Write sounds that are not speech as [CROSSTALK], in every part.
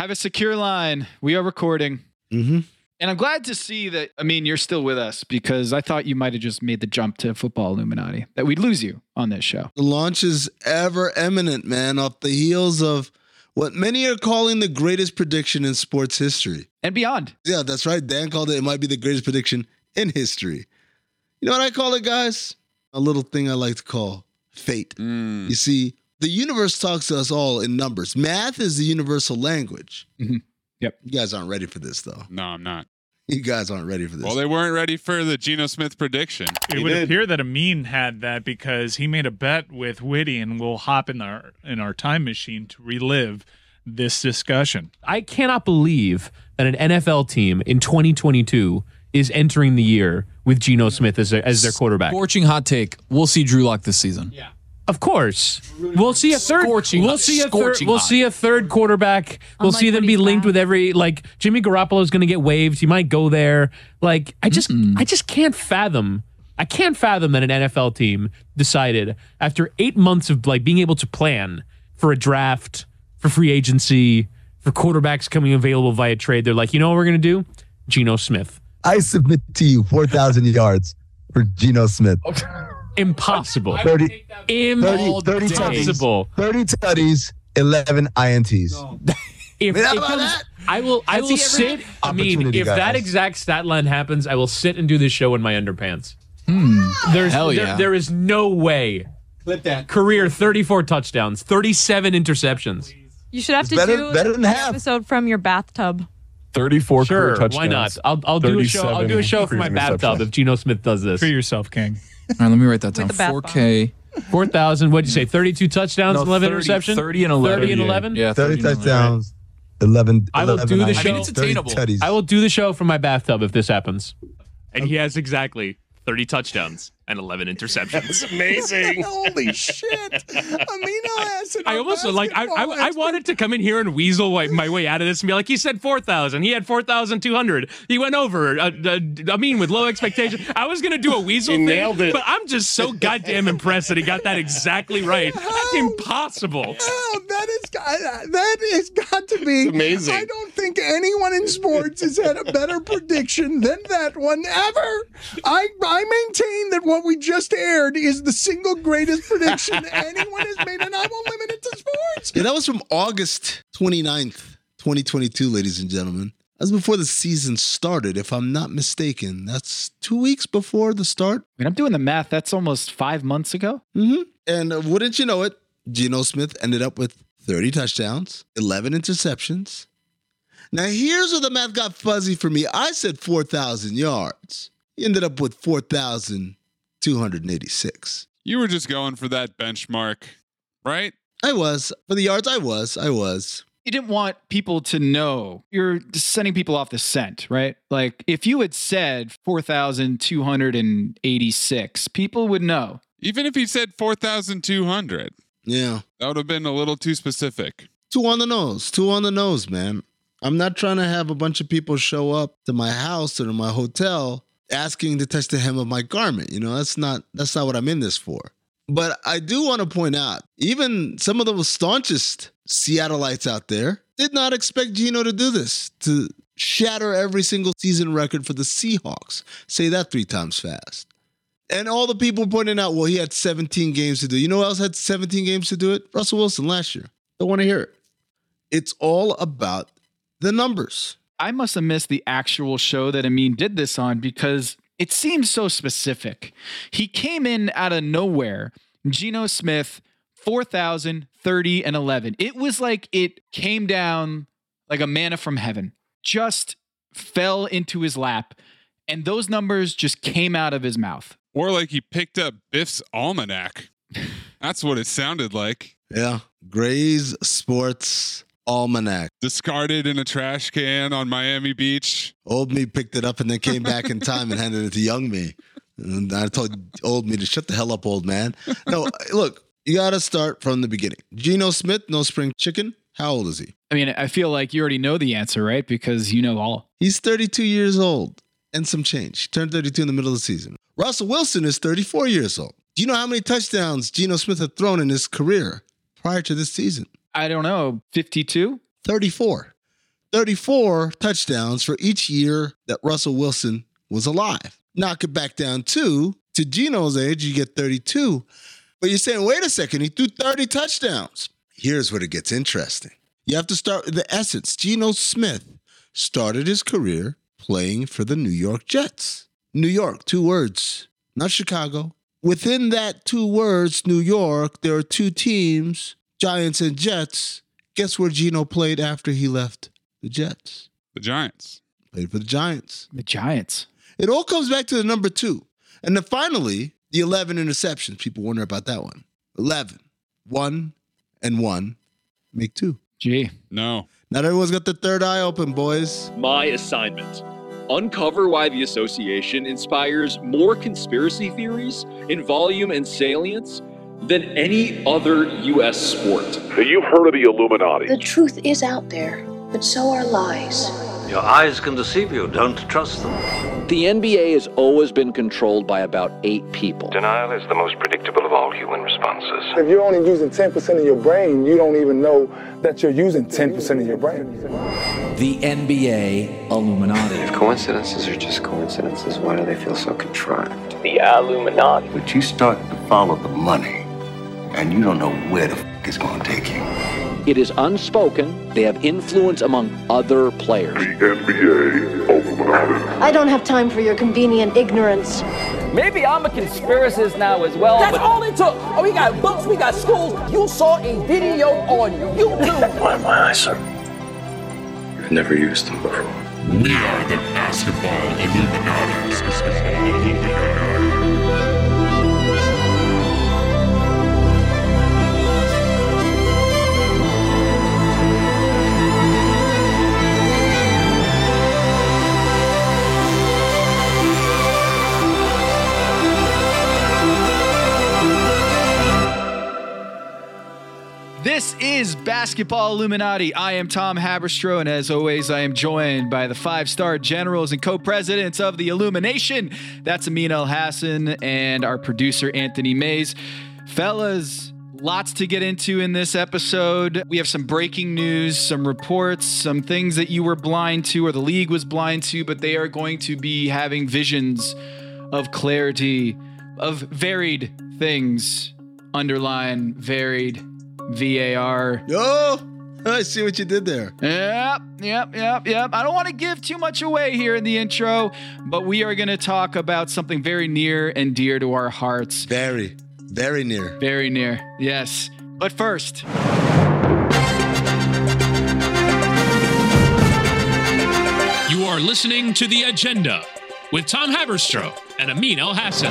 Have a secure line. We are recording. Mm-hmm. And I'm glad to see that. I mean, you're still with us because I thought you might have just made the jump to football Illuminati, that we'd lose you on this show. The launch is ever imminent, man, off the heels of what many are calling the greatest prediction in sports history. And beyond. Yeah, that's right. Dan called it, it might be the greatest prediction in history. You know what I call it, guys? A little thing I like to call fate. You see, the universe talks to us all in numbers. Math is the universal language. Mm-hmm. Yep. You guys aren't ready for this, though. No, I'm not. You guys aren't ready for this. Well, they weren't ready for the Geno Smith prediction. It would appear that Amin had that because he made a bet with Whitty, and we'll hop in our in our time machine to relive this discussion. I cannot believe that an NFL team in 2022 is entering the year with Geno Smith as, their as their quarterback. Scorching hot take. We'll see Drew Lock this season. Yeah. Of course, we'll see a third. Scorching we'll hot. see a third. Scorching We'll hot. see a third quarterback. We'll Unlike see them what be he's linked had. with every like Jimmy Garoppolo is going to get waived. He might go there. Like I just, I just can't fathom. I can't fathom that an NFL team decided after eight months of like being able to plan for a draft, for free agency, for quarterbacks coming available via trade. They're like, you know what we're going to do? Geno Smith. I submit to you 4,000 yards for Geno Smith. Impossible. 30, 30, 30 Impossible. tutties, 30 tutties, 11 INTs. [LAUGHS] If Man, how it comes, that? I will. I Has will sit. I mean, Opportunity, if that exact stat line happens, I will sit and do this show in my underpants. Hmm. There's Hell there- there is no way. Clip that. Career 34 touchdowns, 37 interceptions. You should have It's to better- do better than the half. episode from your bathtub. 34 career Sure, touchdowns. why not? I'll, I'll do a show. I'll do a show from my bathtub if Geno Smith does this. Treat yourself, King. All right, let me write that down. The bath 4K. 4,000. What'd you say? 32 touchdowns, No, 11 30 interceptions. 30 and 11. 30 and Yeah. 11. Yeah, 30 39. touchdowns, 11. I will 11 do the show. I mean, it's 30 attainable. tutties. I will do the show from my bathtub if this happens. And he has exactly 30 touchdowns and 11 interceptions. That's amazing. [LAUGHS] Holy shit. Amino acid. I almost like I, I I wanted to come in here and weasel my, my way out of this and be like he said 4,000 he had 4,200 he went over uh, uh, I mean with low expectation I was gonna do a weasel He thing nailed it. but I'm just so goddamn impressed that he got that exactly right that's impossible Oh, that is that has got to be It's amazing. I don't think anyone in sports has had a better prediction than that one ever. I I maintain that what we just aired is the single greatest prediction [LAUGHS] anyone has made, and I won't limit it to sports. Yeah, that was from August 29th, 2022, ladies and gentlemen. That's before the season started, if I'm not mistaken. That's two weeks before the start. I mean, I'm doing the math. That's almost five months ago. Mm-hmm. And uh, wouldn't you know it, Geno Smith ended up with 30 touchdowns, 11 interceptions. Now, here's where the math got fuzzy for me. I said 4,000 yards. He ended up with 4,286. You were just going for that benchmark, right? I was. For the yards, I was. I was. You didn't want people to know. You're sending people off the scent, right? Like if you had said 4,286, people would know. Even if he said 4,200, Yeah. that would have been a little too specific. Two on the nose. Two on the nose, man. I'm not trying to have a bunch of people show up to my house or to my hotel asking to touch the hem of my garment. You know, that's not that's not what I'm in this for. But I do want to point out, even some of the staunchest Seattleites out there did not expect Geno to do this, to shatter every single season record for the Seahawks. Say that three times fast. And all the people pointing out, well, he had 17 games to do. You know who else had 17 games to do it? Russell Wilson last year. Don't want to hear it. It's all about the numbers. I must have missed the actual show that Amin did this on because it seems so specific. He came in out of nowhere. Geno Smith, 4,000, 30, and 11. It was like it came down like a manna from heaven, just fell into his lap. And those numbers just came out of his mouth. Or like he picked up Biff's almanac. [LAUGHS] That's what it sounded like. Yeah. Gray's Sports Almanac. Discarded in a trash can on Miami Beach. Old me picked it up and then came back in time and handed it to young me. And I told old me to shut the hell up, old man. No, look, you got to start from the beginning. Geno Smith, no spring chicken. How old is he? I mean, I feel like you already know the answer, right? Because you know all. He's 32 years old and some change. He turned 32 in the middle of the season. Russell Wilson is 34 years old. Do you know how many touchdowns Geno Smith had thrown in his career prior to this season? I don't know, 52? 34. 34 touchdowns for each year that Russell Wilson was alive. Knock it back down to, to Geno's age, you get 32. But you're saying, wait a second, he threw 30 touchdowns. Here's where it gets interesting. You have to start with the essence. Geno Smith started his career playing for the New York Jets. New York, two words, not Chicago. Within that two words, New York, there are two teams, Giants and Jets. Guess where Geno played after he left the Jets? The Giants. Played for the Giants. The Giants. It all comes back to the number two. And then finally, the 11 interceptions. People wonder about that one. 11. One and one make two. Gee. No. Not everyone's got the third eye open, boys. My assignment uncover why the association inspires more conspiracy theories in volume and salience than any other U.S. sport. You've heard of the Illuminati. The truth is out there, but so are lies. Your eyes can deceive you. Don't trust them. The NBA has always been controlled by about eight people. Denial is the most predictable of all human responses. If you're only using 10% of your brain, you don't even know that you're using 10% of your brain. The NBA Illuminati. If coincidences are just coincidences, why do they feel so contrived? The Illuminati. But you start to follow the money, and you don't know where the f- it's going to take you. It is unspoken. They have influence among other players. The NBA Illuminati. I don't have time for your convenient ignorance. Maybe I'm a conspiracist now as well. That's all it took. Oh, we got books, we got schools. You saw a video on YouTube. [LAUGHS] Why my eyes, sir? You've never used them before. We are the basketball Illuminati. This is Basketball Illuminati. I am Tom Haberstroh, and as always, I am joined by the five star generals and co presidents of the Illumination. That's Amin Elhassan and our producer, Anthony Mays. Fellas, lots to get into in this episode. We have some breaking news, some reports, some things that you were blind to or the league was blind to, but they are going to be having visions of clarity, of varied things. Underline varied VAR. Oh, [LAUGHS] I see what you did there. Yep, yep, yep, yep. I don't want to give too much away here in the intro, but we are going to talk about something very near and dear to our hearts. Very, very near. Very near, yes. But first, You are listening to The Agenda with Tom Haberstroh and Amin Elhassan.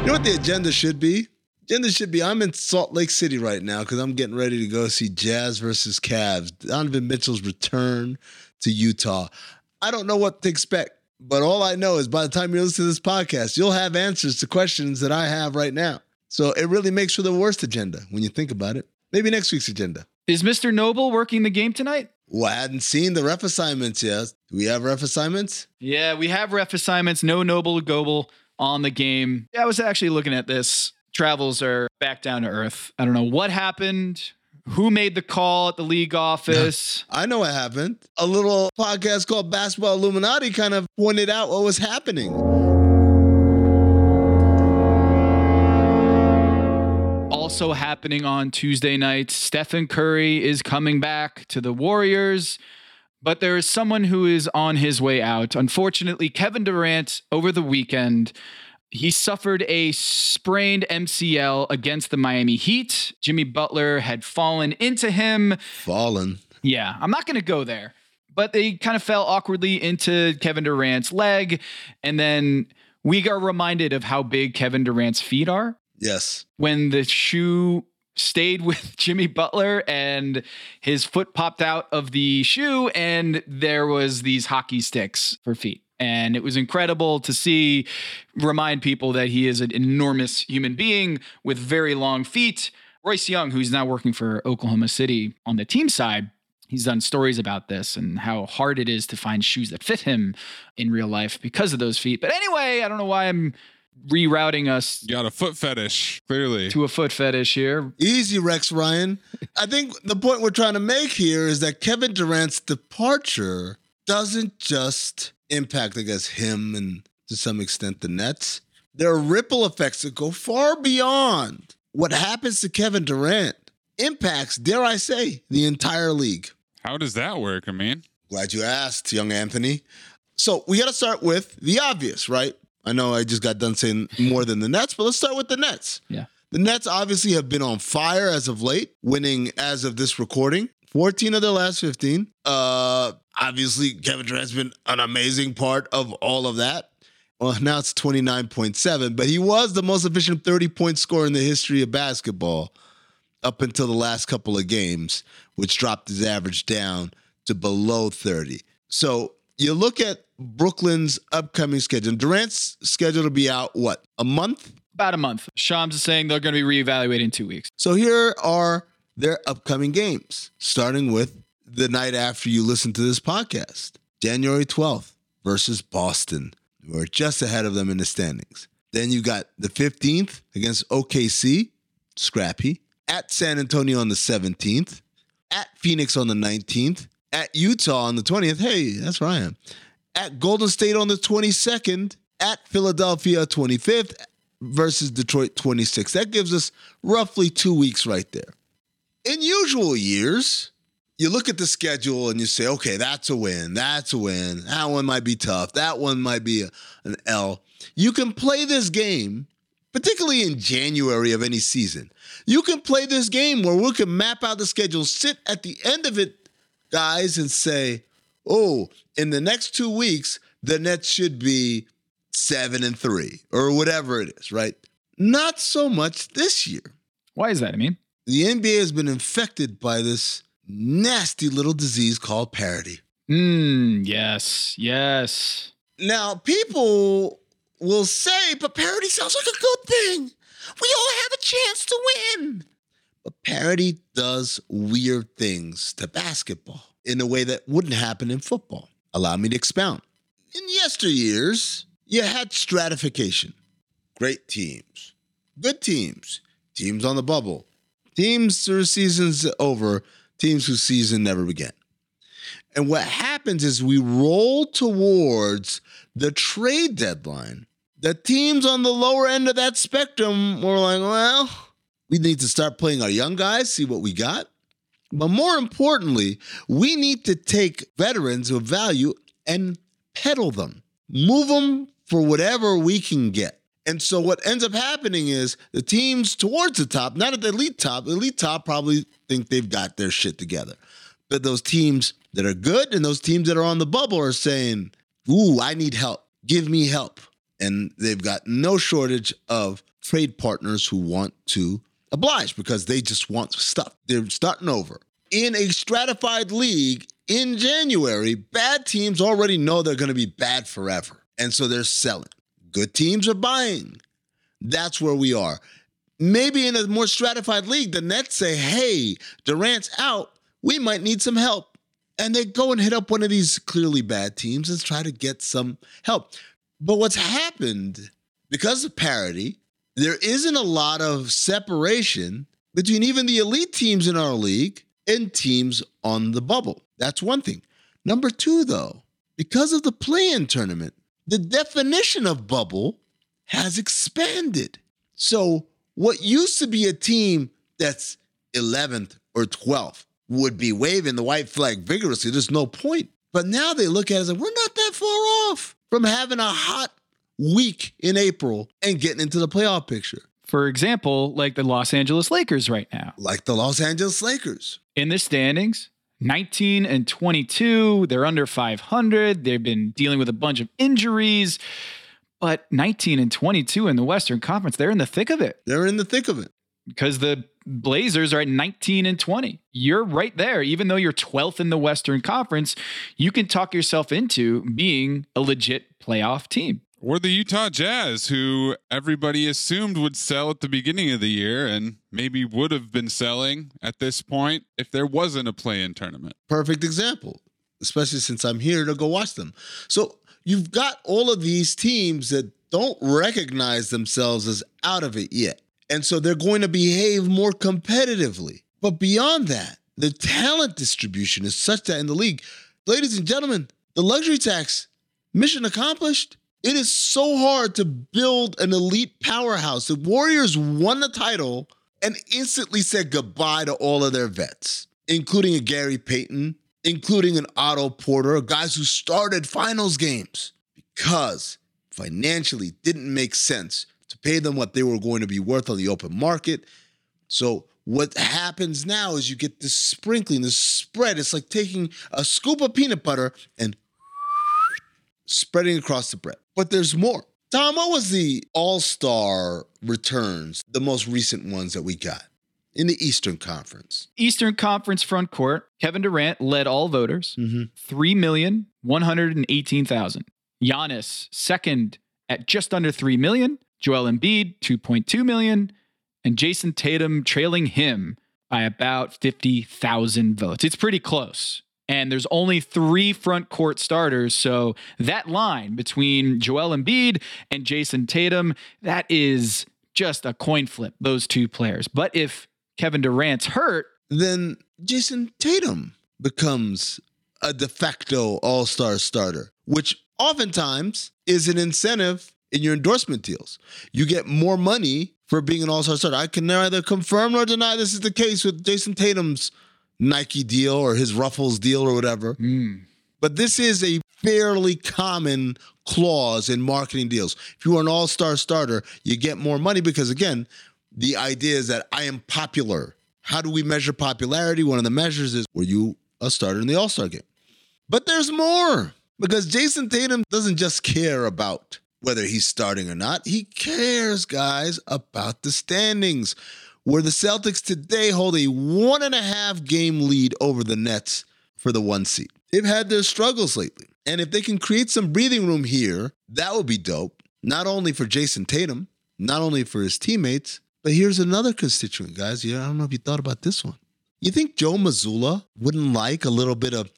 You know what the agenda should be? Agenda should be I'm in Salt Lake City right now because I'm getting ready to go see Jazz versus Cavs. Donovan Mitchell's return to Utah. I don't know what to expect, but all I know is by the time you listen to this podcast, you'll have answers to questions that I have right now. So it really makes for the worst agenda when you think about it. Maybe next week's agenda. is Mr. Noble working the game tonight? Well, I hadn't seen the ref assignments yet. Do we have ref assignments? Yeah, we have ref assignments. No Noble Goble on the game. Yeah, I was actually looking at this. Travels are back down to earth. I don't know what happened. Who made the call at the league office? I know what happened. A little podcast called Basketball Illuminati kind of pointed out what was happening. Also happening on Tuesday night, Stephen Curry is coming back to the Warriors, but there is someone who is on his way out. Unfortunately, Kevin Durant over the weekend he suffered a sprained MCL against the Miami Heat. Jimmy Butler had fallen into him. Fallen. Yeah, I'm not going to go there, but they kind of fell awkwardly into Kevin Durant's leg. And then we got reminded of how big Kevin Durant's feet are. Yes. When the shoe stayed [LAUGHS] with Jimmy Butler and his foot popped out of the shoe and there was these hockey sticks for feet and it was incredible to see remind people that he is an enormous human being with very long feet royce young who's now working for oklahoma city on the team side he's done stories about this and how hard it is to find shoes that fit him in real life because of those feet but anyway i don't know why i'm rerouting us You got a foot fetish, clearly. to a foot fetish here Easy, Rex Ryan. I think the point we're trying to make here is that Kevin Durant's departure doesn't just impact, I guess, him and to some extent the Nets. There are ripple effects that go far beyond what happens to Kevin Durant. Impacts, dare I say, the entire league. How does that work? I mean, Glad you asked, young Anthony. So we got to start with the obvious, right? I know I just got done saying more than the Nets, but let's start with the Nets. Yeah. The Nets obviously have been on fire as of late, winning as of this recording. 14 of their last 15. Uh obviously Kevin Durant's been an amazing part of all of that. Well, now it's 29.7, but he was the most efficient 30-point scorer in the history of basketball up until the last couple of games, which dropped his average down to below 30. So you look at Brooklyn's upcoming schedule. Durant's scheduled to be out what a month. about a month shams is saying they're going to be reevaluated in two weeks So here are their upcoming games, starting with the night after you listen to this podcast, January 12th versus Boston. We're just ahead of them in the standings. Then you got the 15th against OKC, scrappy. At San Antonio on the 17th, at Phoenix on the 19th, at Utah on the 20th. Hey, that's where I am. At Golden State on the 22nd, at Philadelphia 25th versus Detroit 26th. That gives us roughly two weeks right there. In usual years, you look at the schedule and you say, okay, that's a win. That's a win. That one might be tough. That one might be a- an L. You can play this game, particularly in January of any season. You can play this game where we can map out the schedule, sit at the end of it, guys, and say, oh, in the next two weeks, the Nets should be seven and three or whatever it is, right? Not so much this year. Why is that? I mean, The NBA has been infected by this nasty little disease called parity. mm, yes yes Now, people will say, but parity sounds like a good thing. We all have a chance to win. But parity does weird things to basketball in a way that wouldn't happen in football. Allow me to expound. In yesteryears, you had stratification. Great teams, good teams, teams on the bubble, teams through season's over, teams whose season never began. And what happens is we roll towards the trade deadline. The teams on the lower end of that spectrum were like, well, we need to start playing our young guys, see what we got. But more importantly, we need to take veterans of value and peddle them, move them for whatever we can get. And so what ends up happening is the teams towards the top, not at the elite top, the elite top probably think they've got their shit together. But those teams that are good and those teams that are on the bubble are saying, Ooh, I need help. Give me help. And they've got no shortage of trade partners who want to oblige because they just want stuff. They're starting over. In a stratified league in January, bad teams already know they're going to be bad forever. And so they're selling. Good teams are buying. That's where we are. Maybe in a more stratified league, the Nets say, hey, Durant's out. We might need some help. And they go and hit up one of these clearly bad teams and try to get some help. But what's happened because of parity, there isn't a lot of separation between even the elite teams in our league and teams on the bubble. That's one thing. Number two, though, because of the play in tournament, the definition of bubble has expanded. So, what used to be a team that's 11th or 12th would be waving the white flag vigorously. There's no point. But now they look at it as like, we're not that far off from having a hot week in April and getting into the playoff picture. For example, like the Los Angeles Lakers right now. Like the Los Angeles Lakers. In the standings, 19 and 22. They're under 500. They've been dealing with a bunch of injuries. But 19 and 22 in the Western Conference, they're in the thick of it. They're in the thick of it. Because the Blazers are at 19 and 20. You're right there. Even though you're 12th in the Western Conference, you can talk yourself into being a legit playoff team. Or the Utah Jazz, who everybody assumed would sell at the beginning of the year and maybe would have been selling at this point if there wasn't a play in tournament. Perfect example, especially since I'm here to go watch them. So you've got all of these teams that don't recognize themselves as out of it yet. And so they're going to behave more competitively. But beyond that, the talent distribution is such that in the league, ladies and gentlemen, the luxury tax, mission accomplished. It is so hard to build an elite powerhouse. The Warriors won the title and instantly said goodbye to all of their vets, including a Gary Payton, including an Otto Porter, guys who started finals games because financially didn't make sense to pay them what they were going to be worth on the open market. So what happens now is you get this sprinkling, this spread. It's like taking a scoop of peanut butter and spreading across the bread. But there's more. Tom, what was the all-star returns, the most recent ones that we got in the Eastern Conference? Eastern Conference front court, Kevin Durant led all voters, mm-hmm. three million one hundred and eighteen thousand. Giannis second at just under three million. Joel Embiid two point two million, and Jayson Tatum trailing him by about fifty thousand votes. It's pretty close. And there's only three front court starters. So that line between Joel Embiid and Jayson Tatum, that is just a coin flip, those two players. But if Kevin Durant's hurt, then Jayson Tatum becomes a de facto all star starter, which oftentimes is an incentive in your endorsement deals. You get more money for being an all star starter. I can neither confirm nor deny this is the case with Jayson Tatum's Nike deal or his Ruffles deal or whatever. Mm. But this is a fairly common clause in marketing deals. If you are an all star starter, you get more money because, again, the idea is that I am popular. How do we measure popularity? One of the measures is were you a starter in the all star game? But there's more because Jayson Tatum doesn't just care about whether he's starting or not, he cares, guys, about the standings where the Celtics today hold a one and a half game lead over the Nets for the one seed. They've had their struggles lately. And if they can create some breathing room here, that would be dope. Not only for Jayson Tatum, not only for his teammates, but here's another constituent, guys. Yeah, I don't know if you thought about this one. You think Joe Mazzulla wouldn't like a little bit of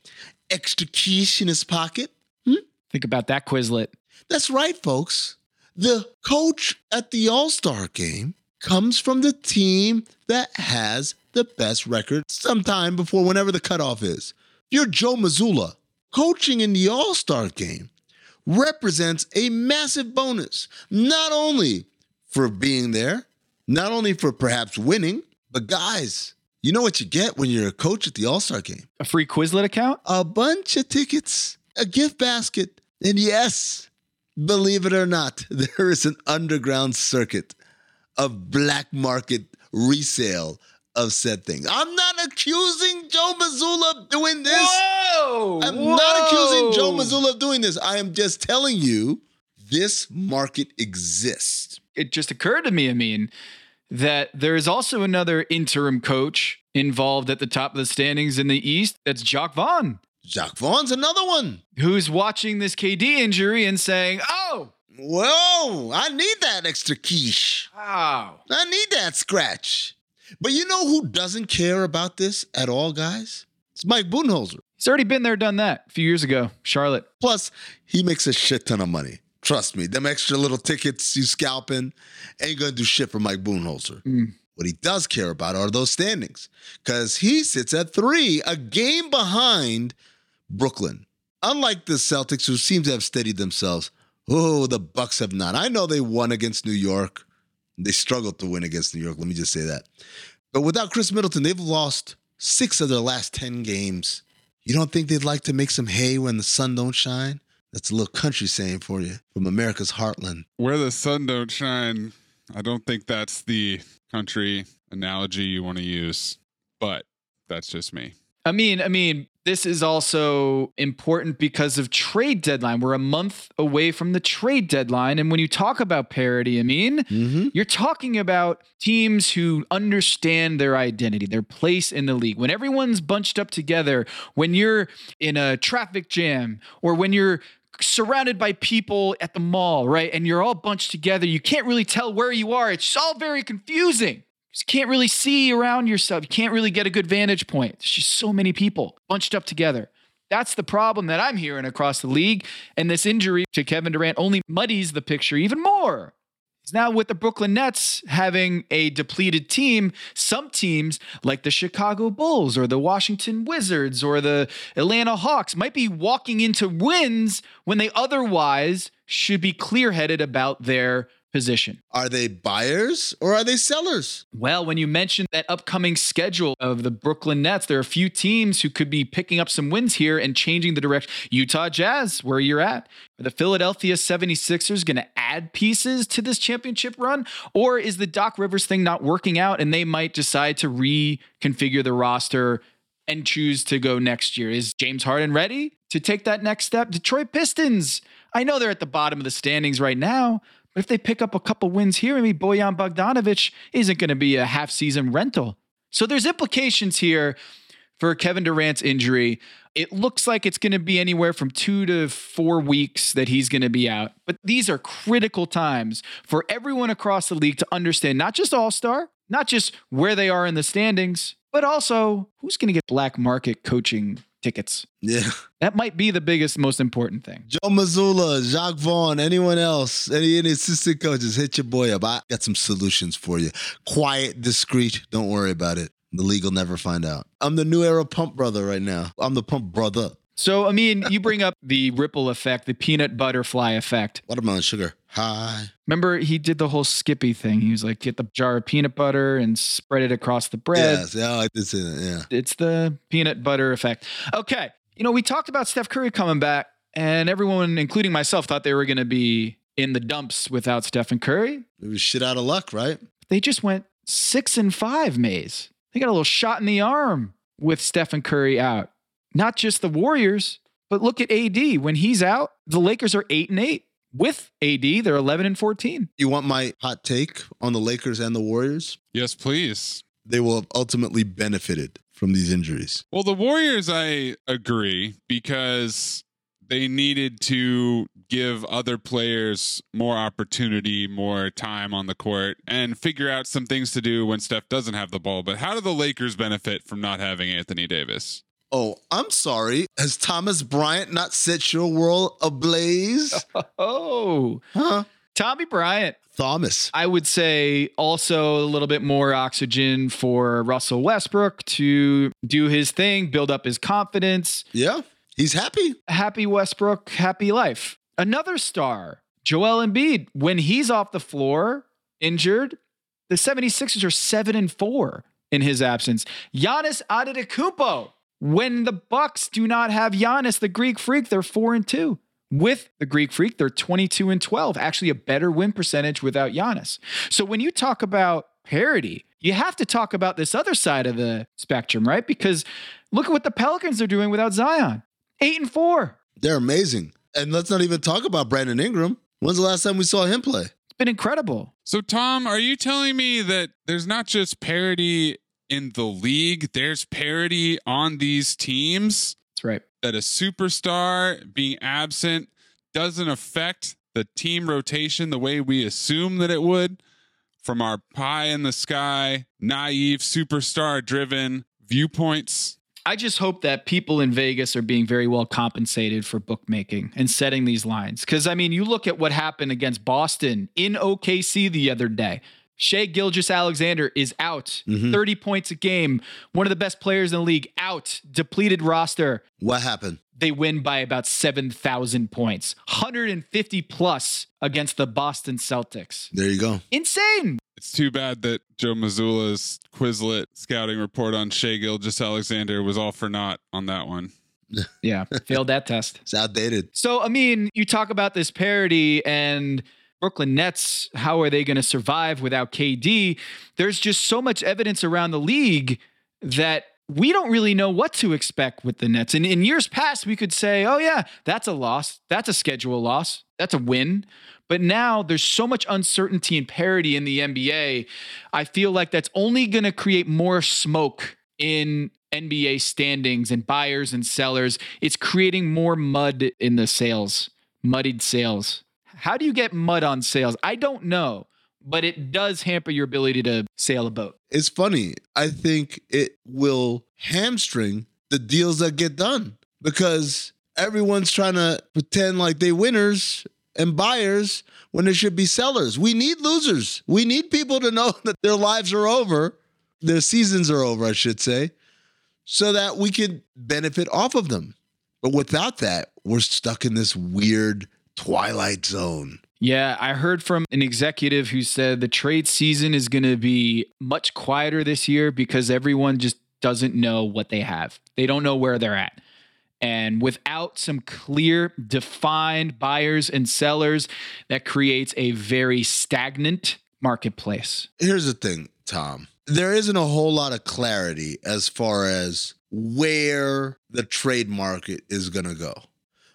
extra quiche in his pocket? Hmm? think about that Quizlet. That's right, folks. The coach at the All Star game comes from the team that has the best record sometime before whenever the cutoff is. You're Joe Mazzulla. Coaching in the All Star game represents a massive bonus, not only for being there, not only for perhaps winning, but guys, you know what you get when you're a coach at the All Star game? A free Quizlet account? A bunch of tickets, a gift basket, and yes, believe it or not, [LAUGHS] there is an underground circuit of black market resale of said things. I'm not accusing Joe Mazzulla of doing this. Whoa! I'm not accusing Joe Mazzulla of doing this. I am just telling you this market exists. It just occurred to me, I mean, that there is also another interim coach involved at the top of the standings in the East. That's Jacque Vaughn. Jacque Vaughn's another one. Who's watching this KD injury and saying, oh, Whoa, I need that extra quiche. wow. I need that scratch. But you know who doesn't care about this at all, guys? It's Mike Budenholzer. He's already been there, done that a few years ago. Charlotte. Plus, he makes a shit ton of money. Trust me, them extra little tickets you scalping ain't gonna do shit for Mike Budenholzer. Hmm. What he does care about are those standings because he sits at three, a game behind Brooklyn. Unlike the Celtics, who seem to have steadied themselves, oh, the Bucks have not. I know they won against New York. They struggled to win against New York. Let me just say that. But without Khris Middleton, they've lost six of their last 10 games. You don't think they'd like to make some hay when the sun don't shine? That's a little country saying for you from America's heartland. Where the sun don't shine, I don't think that's the country analogy you want to use, but that's just me. I mean, I mean, this is also important because of trade deadline. We're a month away from the trade deadline. And when you talk about parity, I mean, Mm-hmm. you're talking about teams who understand their identity, their place in the league. When everyone's bunched up together, when you're in a traffic jam, or when you're surrounded by people at the mall, right? And you're all bunched together, you can't really tell where you are. It's all very confusing. Can't really see around yourself. You can't really get a good vantage point. There's just so many people bunched up together. That's the problem that I'm hearing across the league. And this injury to Kevin Durant only muddies the picture even more. Now with the Brooklyn Nets having a depleted team. Some teams, like the Chicago Bulls or the Washington Wizards or the Atlanta Hawks, might be walking into wins when they otherwise should be clear headed about their position. Are they buyers or are they sellers? Well, when you mentioned that upcoming schedule of the Brooklyn Nets, there are a few teams who could be picking up some wins here and changing the direction. Utah Jazz, where you're at. Are the Philadelphia 76ers going to add pieces to this championship run? Or is the Doc Rivers thing not working out and they might decide to reconfigure the roster and choose to go next year? Is James Harden ready to take that next step? Detroit Pistons, I know they're at the bottom of the standings right now, but if they pick up a couple wins here, maybe Bojan Bogdanovic isn't going to be a half season rental. So there's implications here for Kevin Durant's injury. It looks like it's going to be anywhere from two to four weeks that he's going to be out. But these are critical times for everyone across the league to understand not just All Star, not just where they are in the standings, but also who's going to get black market coaching tickets. Yeah. That might be the biggest, most important thing. Joe Mazzulla, Jacque Vaughn, anyone else, any, any assistant coaches, hit your boy up. I got some solutions for you. Quiet, discreet. Don't worry about it. The league will never find out. I'm the new era pump brother right now. I'm the pump brother. So, I mean, you bring up the ripple effect, the peanut butterfly effect. Watermelon sugar. Hi. Remember, he did the whole Skippy thing. He was like, get the jar of peanut butter and spread it across the bread. Yes, yeah, I did say that. Yeah. It's the peanut butter effect. Okay. You know, we talked about Steph Curry coming back, and everyone, including myself, thought they were going to be in the dumps without Stephen Curry. It was shit out of luck, right? They just went six and five, Maze. They got a little shot in the arm with Stephen Curry out. Not just the Warriors, but look at AD. When he's out, the Lakers are eight and eight. With AD, they're 11 and 14. You want my hot take on the Lakers and the Warriors? Yes, please. They will have ultimately benefited from these injuries. Well, the Warriors, I agree, because they needed to give other players more opportunity, more time on the court, and figure out some things to do when Steph doesn't have the ball. But how do the Lakers benefit from not having Anthony Davis? Oh, I'm sorry. Has Thomas Bryant not set your world ablaze? [LAUGHS] Oh, huh? Tommy Bryant. Thomas. I would say also a little bit more oxygen for Russell Westbrook to do his thing, build up his confidence. Yeah, he's happy. Happy Westbrook, happy life. Another star, Joel Embiid, when he's off the floor injured, the 76ers are 7 and 4 in his absence. Giannis Antetokounmpo, when the Bucks do not have Giannis, the Greek freak, they're 4 and 2. With the Greek freak, they're 22 and 12, actually a better win percentage without Giannis. So when you talk about parity, you have to talk about this other side of the spectrum, right? Because look at what the Pelicans are doing without Zion. 8 and 4. They're amazing. And let's not even talk about Brandon Ingram. When's the last time we saw him play? It's been incredible. So, Tom, are you telling me that there's not just parity in the league, there's parity on these teams? That's right. That a superstar being absent doesn't affect the team rotation the way we assume that it would from our pie in the sky, naive, superstar driven viewpoints. I just hope that people in Vegas are being very well compensated for bookmaking and setting these lines. Because, I mean, you look at what happened against Boston in OKC the other day. Shai Gilgeous Alexander is out. Mhm. 30 points a game. One of the best players in the league out. Depleted roster. What happened? They win by about 7,000 points. 150 plus against the Boston Celtics. There you go. Insane. It's too bad that Joe Mazzulla's Quizlet scouting report on Shai Gilgeous Alexander was all for naught on that one. [LAUGHS] Yeah, failed that test. It's outdated. So, I mean, you talk about this parody and Brooklyn Nets, how are they going to survive without KD? There's just so much evidence around the league that we don't really know what to expect with the Nets. And in years past, we could say, oh, yeah, that's a loss. That's a schedule loss. That's a win. But now there's so much uncertainty and parity in the NBA. I feel like that's only going to create more smoke in NBA standings and buyers and sellers. It's creating more mud in the sales, muddied sales. How do you get mud on sales? I don't know, but it does hamper your ability to sail a boat. It's funny. I think it will hamstring the deals that get done because everyone's trying to pretend like they winners and buyers when there should be sellers. We need losers. We need people to know [LAUGHS] that their lives are over, their seasons are over, I should say, so that we can benefit off of them. But without that, we're stuck in this weird twilight zone. Yeah, I heard from an executive who said the trade season is going to be much quieter this year because everyone just doesn't know what they have. They don't know where they're at. And without some clear, defined buyers and sellers, that creates a very stagnant marketplace. Here's the thing, Tom. There isn't a whole lot of clarity as far as where the trade market is going to go.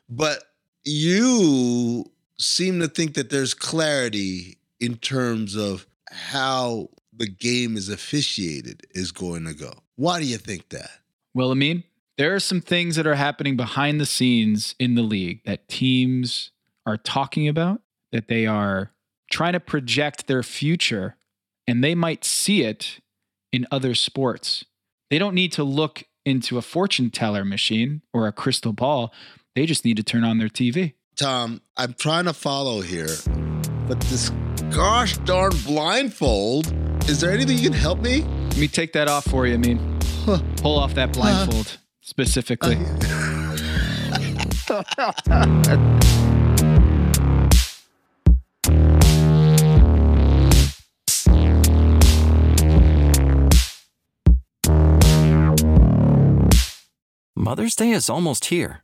But you seem to think that there's clarity in terms of how the game is officiated is going to go. Why do you think that? Well, I mean, there are some things that are happening behind the scenes in the league that teams are talking about, that they are trying to project their future, and they might see it in other sports. They don't need to look into a fortune teller machine or a crystal ball. They just need to turn on their TV. Tom, I'm trying to follow here, but this gosh darn blindfold, is there anything you can help me? Let me take that off for you, I mean. Pull off that blindfold specifically. Mother's Day is almost here,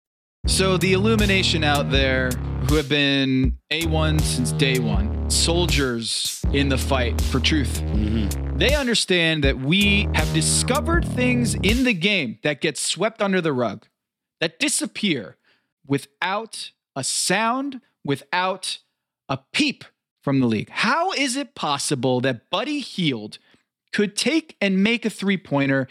So the illumination out there who have been A1 since day one, soldiers in the fight for truth. Mm-hmm. They understand that we have discovered things in the game that get swept under the rug, that disappear without a sound, without a peep from the league. How is it possible that Buddy Hield could take and make a three pointer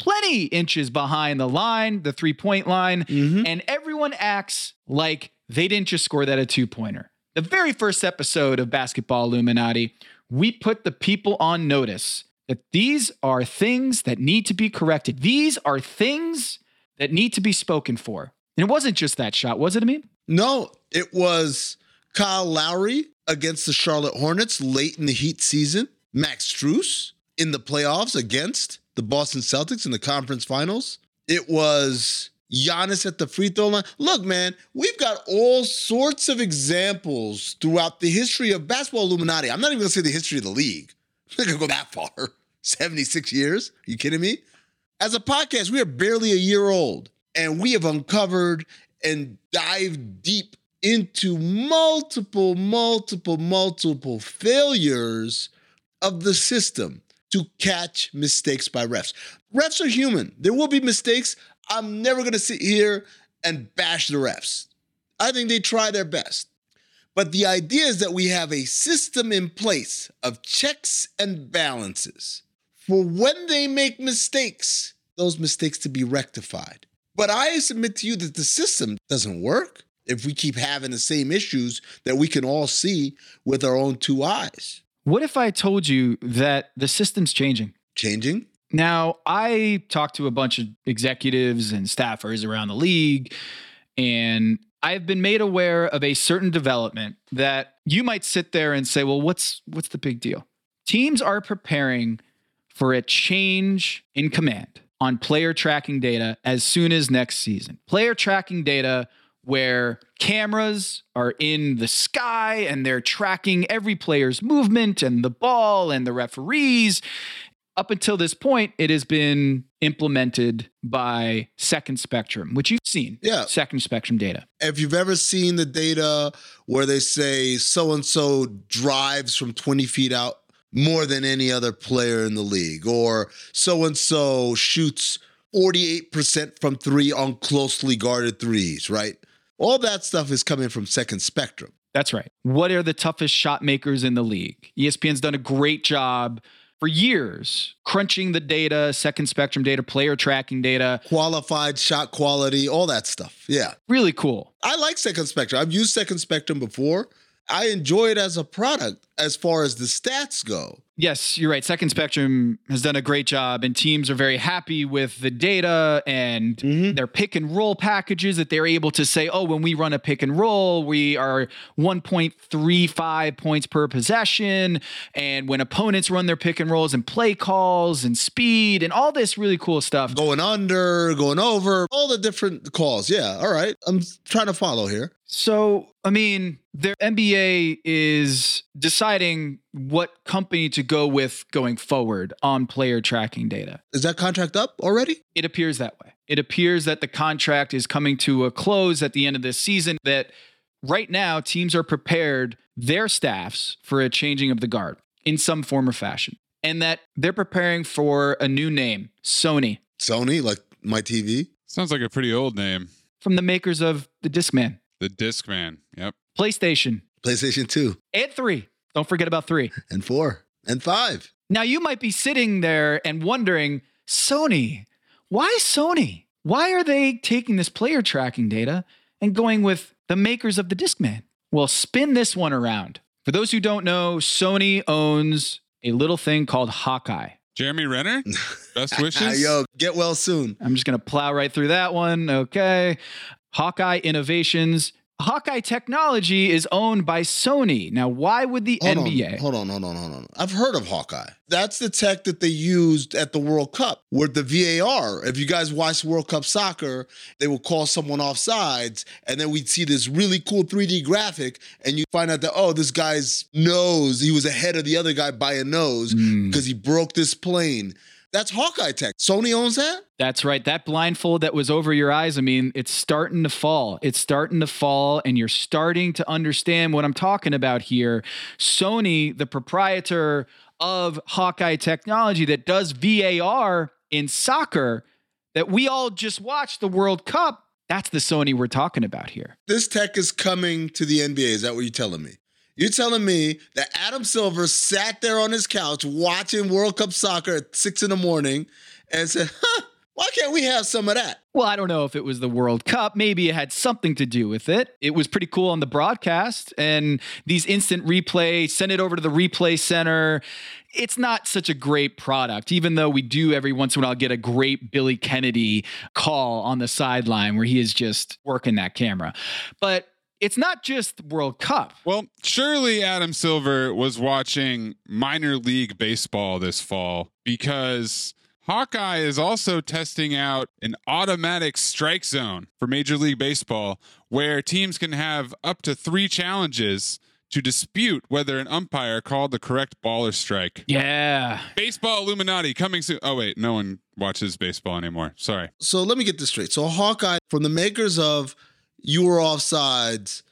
plenty inches behind the line, the three point line, mm-hmm. and everyone acts like they didn't just score that a two pointer. The very first episode of Basketball Illuminati, we put the people on notice that these are things that need to be corrected. These are things that need to be spoken for. And it wasn't just that shot, was it, Amin? No, it was Kyle Lowry against the Charlotte Hornets late in the Heat season. Max Strus in the playoffs against the Boston Celtics in the conference finals. It was Giannis at the free throw line. Look, man, we've got all sorts of examples throughout the history of basketball Illuminati. I'm not even going to say the history of the league. [LAUGHS] I'm not going to go that far. [LAUGHS] 76 years? Are you kidding me? As a podcast, we are barely a year old, and we have uncovered and dived deep into multiple, multiple, multiple failures of the system to catch mistakes by refs. Refs are human. There will be mistakes. I'm never going to sit here and bash the refs. I think they try their best. But the idea is that we have a system in place of checks and balances for when they make mistakes, those mistakes to be rectified. But I submit to you that the system doesn't work if we keep having the same issues that we can all see with our own two eyes. What if I told you that the system's changing? Changing? Now, I talked to a bunch of executives and staffers around the league, and I've been made aware of a certain development that you might sit there and say, well, what's what's the big deal? Teams are preparing for a change in command on player tracking data as soon as next season. Player tracking data where cameras are in the sky and they're tracking every player's movement and the ball and the referees. Up until this point, it has been implemented by Second Spectrum, which you've seen. Yeah. Second Spectrum data. If you've ever seen the data where they say so and so drives from 20 feet out more than any other player in the league, or so and so shoots 48% from three on closely guarded threes, right? All that stuff is coming from Second Spectrum. That's right. What are the toughest shot makers in the league? ESPN's done a great job for years crunching the data, second spectrum data, player tracking data, qualified shot quality, all that stuff. Yeah. Really cool. I like Second Spectrum. I've used Second Spectrum before. I enjoy it as a product as far as the stats go. Yes, you're right. Second Spectrum has done a great job, and teams are very happy with the data and Mm-hmm. their pick and roll packages that they're able to say, oh, when we run a pick and roll, we are 1.35 points per possession. And when opponents run their pick and rolls and play calls and speed and all this really cool stuff. Going under, going over, all the different calls. Yeah. All right. I'm trying to follow here. So, I mean, their NBA is deciding what company to go with going forward on player tracking data. Is that contract up already? It appears that way. It appears that the contract is coming to a close at the end of this season, that right now teams are prepared, their staffs, for a changing of the guard in some form or fashion, and that they're preparing for a new name Sony. Sony, like my TV? Sounds like a pretty old name. From the makers of the Discman, The Discman. Yep. PlayStation, PlayStation 2 and 3. Don't forget about 3. and 4 and 5. Now you might be sitting there and wondering, Sony, why Sony? Why are they taking this player tracking data and going with the makers of the Discman? Well, spin this one around. For those who don't know, Sony owns a little thing called Hawkeye. Jeremy Renner? [LAUGHS] Best wishes? Yo, get well soon. I'm just going to plow right through that one. Okay. Hawkeye Innovations. Hawkeye technology is owned by Sony. Now, why would the Hold NBA? On, hold on, hold on, hold on. I've heard of Hawkeye. That's the tech that they used at the World Cup with the VAR. If you guys watch World Cup soccer, they will call someone off sides, and then we'd see this really cool 3D graphic, and you find out that, oh, this guy's nose, he was ahead of the other guy by a nose hmm. because he broke this plane. That's Hawkeye tech. Sony owns that? That's right. That blindfold that was over your eyes, I mean, it's starting to fall. It's starting to fall, and you're starting to understand what I'm talking about here. Sony, the proprietor of Hawkeye Technology that does VAR in soccer, that we all just watched the World Cup, that's the Sony we're talking about here. This tech is coming to the NBA. Is that what you're telling me? You're telling me that Adam Silver sat there on his couch watching World Cup soccer at six in the morning and said, huh, why can't we have some of that? Well, I don't know if it was the World Cup. Maybe it had something to do with it. It was pretty cool on the broadcast. And these instant replay, send it over to the replay center. It's not such a great product, even though we do every once in a while get a great Billy Kennedy call on the sideline where he is just working that camera. But it's not just World Cup. Well, surely Adam Silver was watching minor league baseball this fall because Hawkeye is also testing out an automatic strike zone for Major League Baseball where teams can have up to three challenges to dispute whether an umpire called the correct ball or strike. Yeah. Baseball Illuminati coming soon. Oh, wait, no one watches baseball anymore. Sorry. So let me get this straight. So Hawkeye, from the makers of You Were Offsides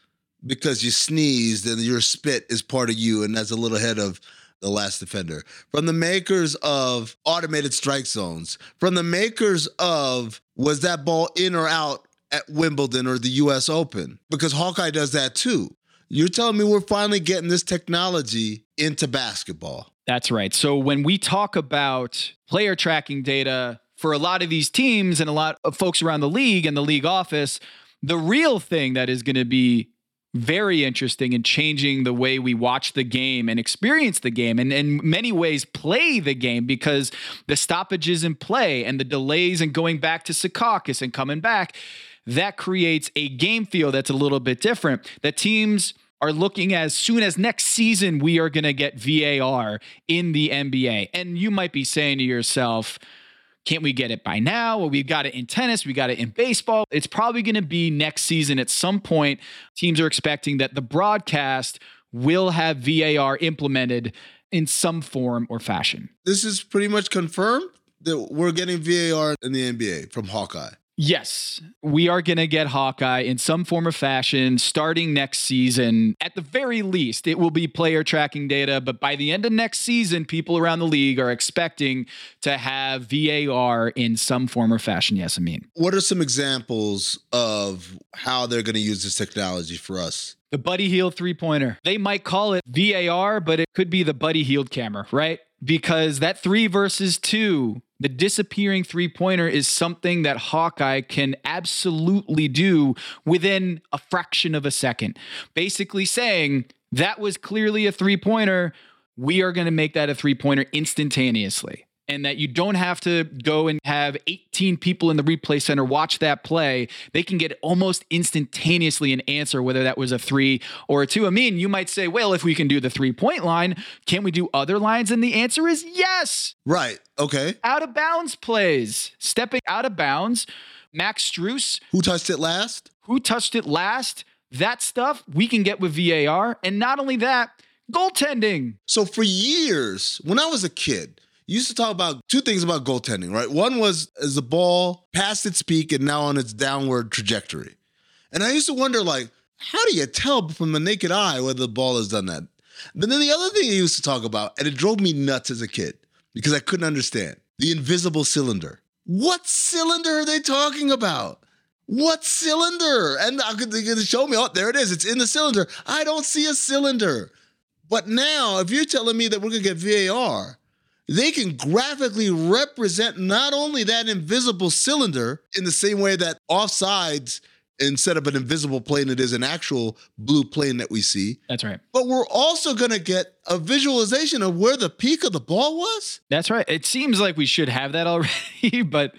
because you sneezed and your spit is part of you, and that's a little ahead of the last defender. From the makers of automated strike zones. From the makers of was that ball in or out at Wimbledon or the US Open? Because Hawkeye does that too. You're telling me we're finally getting this technology into basketball. That's right. So when we talk about player tracking data for a lot of these teams and a lot of folks around the league and the league office, the real thing that is going to be very interesting in changing the way we watch the game and experience the game and in many ways play the game because the stoppages in play and the delays and going back to Secaucus and coming back, that creates a game feel that's a little bit different. That teams are looking as soon as next season we are going to get VAR in the NBA. And you might be saying to yourself, can't we get it by now? Well, we've got it in tennis, we got it in baseball. It's probably going to be next season at some point. Teams are expecting that the broadcast will have VAR implemented in some form or fashion. This is pretty much confirmed that we're getting VAR in the NBA from Hawkeye. Yes, we are going to get Hawkeye in some form or fashion starting next season. At the very least, it will be player tracking data, but by the end of next season, people around the league are expecting to have VAR in some form or fashion. Yes, I mean. What are some examples of how they're going to use this technology for us? The Buddy Hield three pointer. They might call it VAR, but it could be the Buddy Hield camera, right? Because that three versus two the disappearing three pointer is something that Hawkeye can absolutely do within a fraction of a second. Basically saying that was clearly a three pointer. We are going to make that a three pointer instantaneously. And that you don't have to go and have 18 people in the replay center watch that play. They can get almost instantaneously an answer, whether that was a three or a two. I mean, you might say, well, if we can do the three point line, can't we do other lines? And the answer is yes. Right. Okay. Out of bounds plays, stepping out of bounds. Max Strus. Who touched it last? Who touched it last? That stuff we can get with VAR. And not only that, goaltending. So for years, when I was a kid, used to talk about two things about goaltending, right? One was is the ball past its peak and now on its downward trajectory. And I used to wonder, like, how do you tell from the naked eye whether the ball has done that? But then the other thing he used to talk about, and it drove me nuts as a kid because I couldn't understand the invisible cylinder. What cylinder are they talking about? What cylinder? And I could, could show me, oh, there it is. It's in the cylinder. I don't see a cylinder. But now, if you're telling me that we're going to get VAR, they can graphically represent not only that invisible cylinder in the same way that offsides instead of an invisible plane it is an actual blue plane that we see. That's right. But we're also going to get a visualization of where the peak of the ball was. That's right. It seems like we should have that already [LAUGHS] but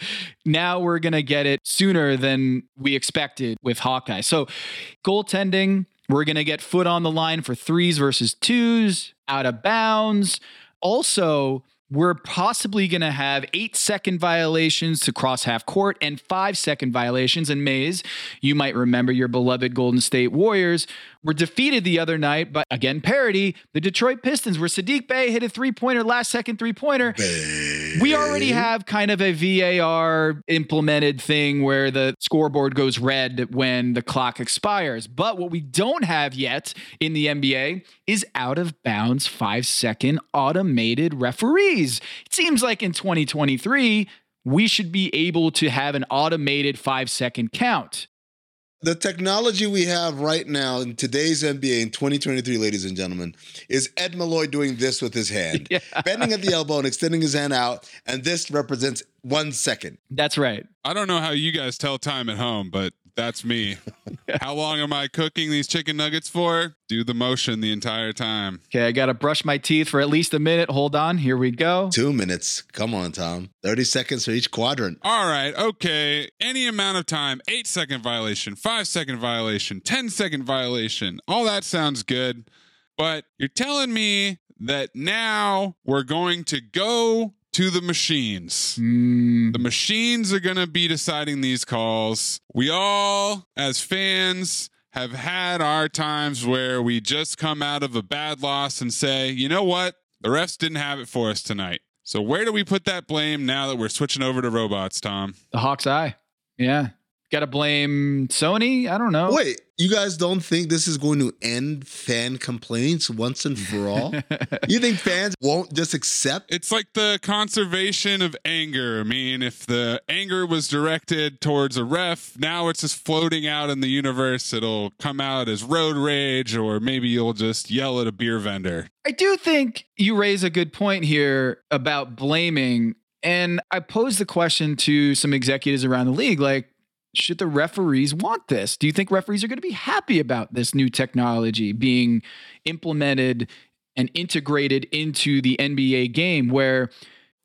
now we're going to get it sooner than we expected with hawkeye. So goaltending we're going to get foot on the line for threes versus twos out of bounds. Also we're possibly going to have eight second violations to cross half court and five second violations. And Mays, you might remember your beloved Golden State Warriors were defeated the other night, but again, parody the Detroit Pistons, where Saddiq Bey hit a three pointer, last second three pointer. We already have kind of a VAR implemented thing where the scoreboard goes red when the clock expires. But what we don't have yet in the NBA is out of bounds five second automated referees. It seems like in 2023, we should be able to have an automated five second count. The technology we have right now in today's NBA in 2023, ladies and gentlemen, is Ed Malloy doing this with his hand, [LAUGHS] yeah. bending at the elbow and extending his hand out, and this represents one second. That's right. I don't know how you guys tell time at home, but that's me. [LAUGHS] How long am I cooking these chicken nuggets for? Do the motion the entire time. Okay, I got to brush my teeth for at least a minute. Hold on. Here we go. Two minutes. Come on, Tom. 30 seconds for each quadrant. All right. Okay. Any amount of time. Eight second violation, five second violation, 10 second violation. All that sounds good. But you're telling me that now we're going to go to the machines. Mm. The machines are going to be deciding these calls. We all, as fans, have had our times where we just come out of a bad loss and say, you know what? The refs didn't have it for us tonight. So where do we put that blame now that we're switching over to robots, Tom? The Hawk's Eye. Yeah. Got to blame Sony? I don't know. Wait, you guys don't think this is going to end fan complaints once and for all? [LAUGHS] you think fans won't just accept? It's like the conservation of anger. I mean, if the anger was directed towards a ref, now it's just floating out in the universe. It'll come out as road rage, or maybe you'll just yell at a beer vendor. I do think you raise a good point here about blaming. And I posed the question to some executives around the league like, should the referees want this? Do you think referees are going to be happy about this new technology being implemented and integrated into the NBA game where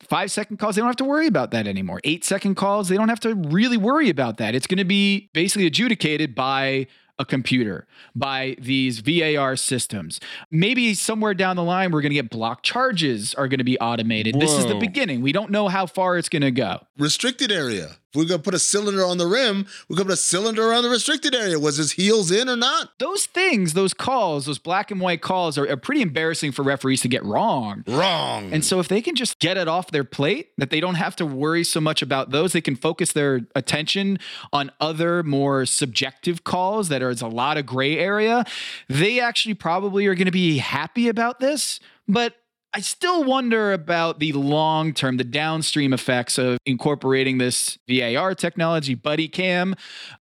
five second calls, they don't have to worry about that anymore. Eight second calls, they don't have to really worry about that. It's going to be basically adjudicated by a computer by these VAR systems. Maybe somewhere down the line, we're going to get block charges are going to be automated. This is the beginning. We don't know how far it's going to go. Restricted area. We're gonna put a cylinder on the rim, we're gonna put a cylinder around the restricted area. Was his heels in or not? Those things, those calls, those black and white calls are, are pretty embarrassing for referees to get wrong. Wrong. And so if they can just get it off their plate, that they don't have to worry so much about those, they can focus their attention on other more subjective calls that are a lot of gray area. They actually probably are going to be happy about this, but I still wonder about the long term, the downstream effects of incorporating this VAR technology, buddy cam.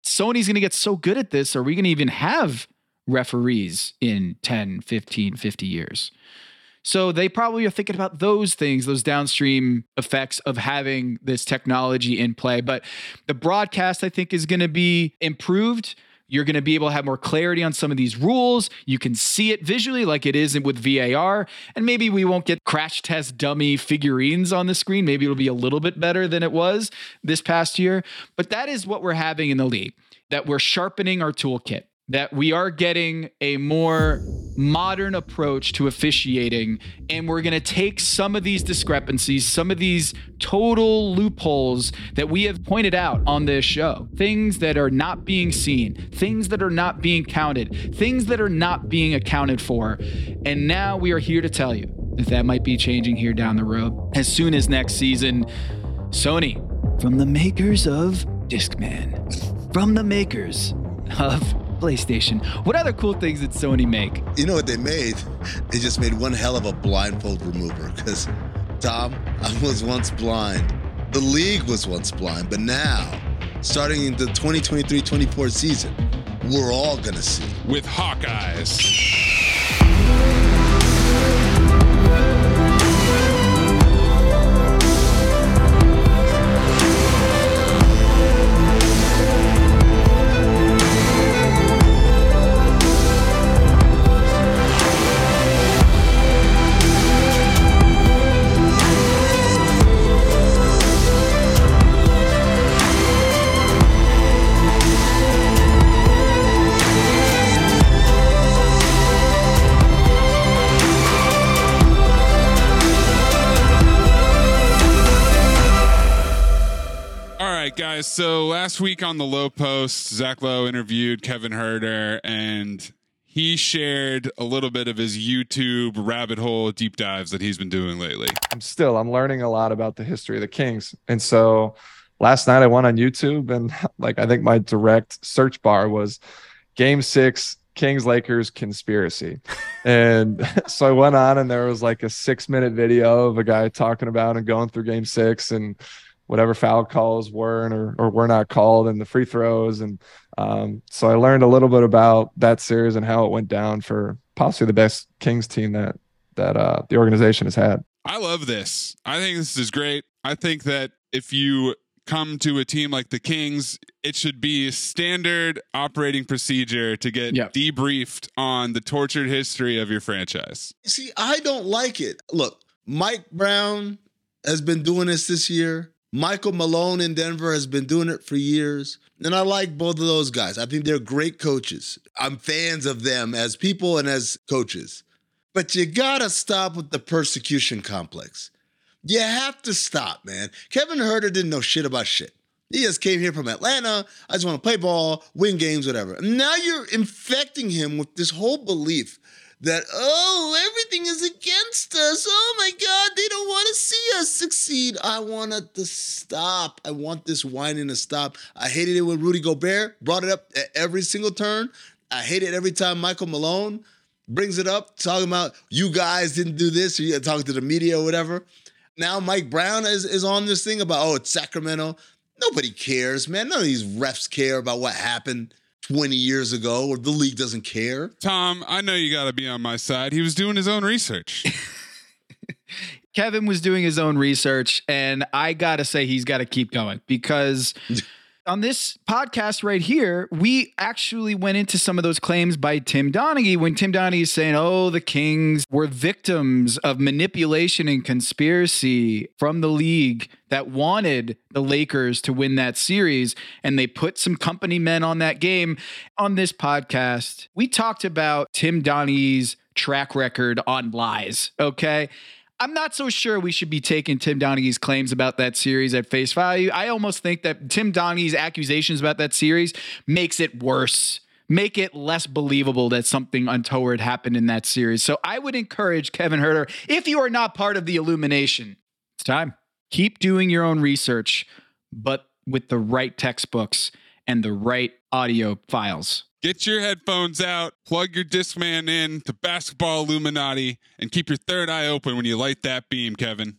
Sony's going to get so good at this. Are we going to even have referees in 10, 15, 50 years? So they probably are thinking about those things, those downstream effects of having this technology in play. But the broadcast, I think, is going to be improved. You're going to be able to have more clarity on some of these rules. You can see it visually like it is with VAR. And maybe we won't get crash test dummy figurines on the screen. Maybe it'll be a little bit better than it was this past year. But that is what we're having in the league, that we're sharpening our toolkit that we are getting a more modern approach to officiating and we're going to take some of these discrepancies some of these total loopholes that we have pointed out on this show. Things that are not being seen things that are not being counted things that are not being accounted for. And now we are here to tell you that that might be changing here down the road. As soon as next season sony from the makers of discman from the makers of PlayStation. What other cool things did Sony make? You know what they made? They just made one hell of a blindfold remover. Because, Tom, I was once blind. The league was once blind, but now, starting in the 2023 24 season, we're all going to see. With Hawkeyes. Last week on the Lowe Post, Zach Lowe interviewed Kevin Huerter, and he shared a little bit of his YouTube rabbit hole deep dives that he's been doing lately. I'm still I'm learning a lot about the history of the Kings. And so last night I went on YouTube and [LAUGHS] like I think my direct search bar was game 6 Kings Lakers conspiracy. and [LAUGHS] so I went on and there was like a 6 minute video of a guy talking about and going through game 6 and whatever foul calls were and or, or were not called and the free throws and um, so I learned a little bit about that series and how it went down for possibly the best Kings team that that uh, the organization has had. I love this. I think this is great. I think that if you come to a team like the Kings, it should be standard operating procedure to get debriefed on the tortured history of your franchise. See, I don't like it. Look, Mike Brown has been doing this this year. Michael Malone in Denver has been doing it for years. And I like both of those guys. I think they're great coaches. I'm fans of them as people and as coaches. But you gotta stop with the persecution complex. You have to stop, man. Kevin Huerter didn't know shit about shit. He just came here from Atlanta. I just want to play ball, win games, whatever. And now you're infecting him with this whole belief that, oh, everything is against us. Oh my God, they don't want to see us succeed. I want it to stop. I want this whining to stop. I hated it when Rudy Gobert brought it up at every single turn. I hate it every time Michael Malone brings it up, talking about you guys didn't do this, or you talking to the media or whatever. Now Mike Brown is, is on this thing about, oh, it's Sacramento. Nobody cares, man. None of these refs care about what happened 20 years ago, or the league doesn't care. Tom, I know you got to be on my side. He was doing his own research. [LAUGHS] Kevin was doing his own research, and I got to say, he's got to keep going because. [LAUGHS] on this podcast right here, we actually went into some of those claims by Tim Donaghy when Tim Donaghy is saying, oh, the Kings were victims of manipulation and conspiracy from the league that wanted the Lakers to win that series. And they put some company men on that game. On this podcast, we talked about Tim Donaghy's track record on lies. Okay. I'm not so sure we should be taking Tim Donaghy's claims about that series at face value. I almost think that Tim Donaghy's accusations about that series makes it worse, make it less believable that something untoward happened in that series. So I would encourage Kevin Huerter, if you are not part of the illumination, it's time. Keep doing your own research, but with the right textbooks and the right audio files. Get your headphones out, plug your Discman in to Basketball Illuminati, and keep your third eye open when you light that beam, Kevin.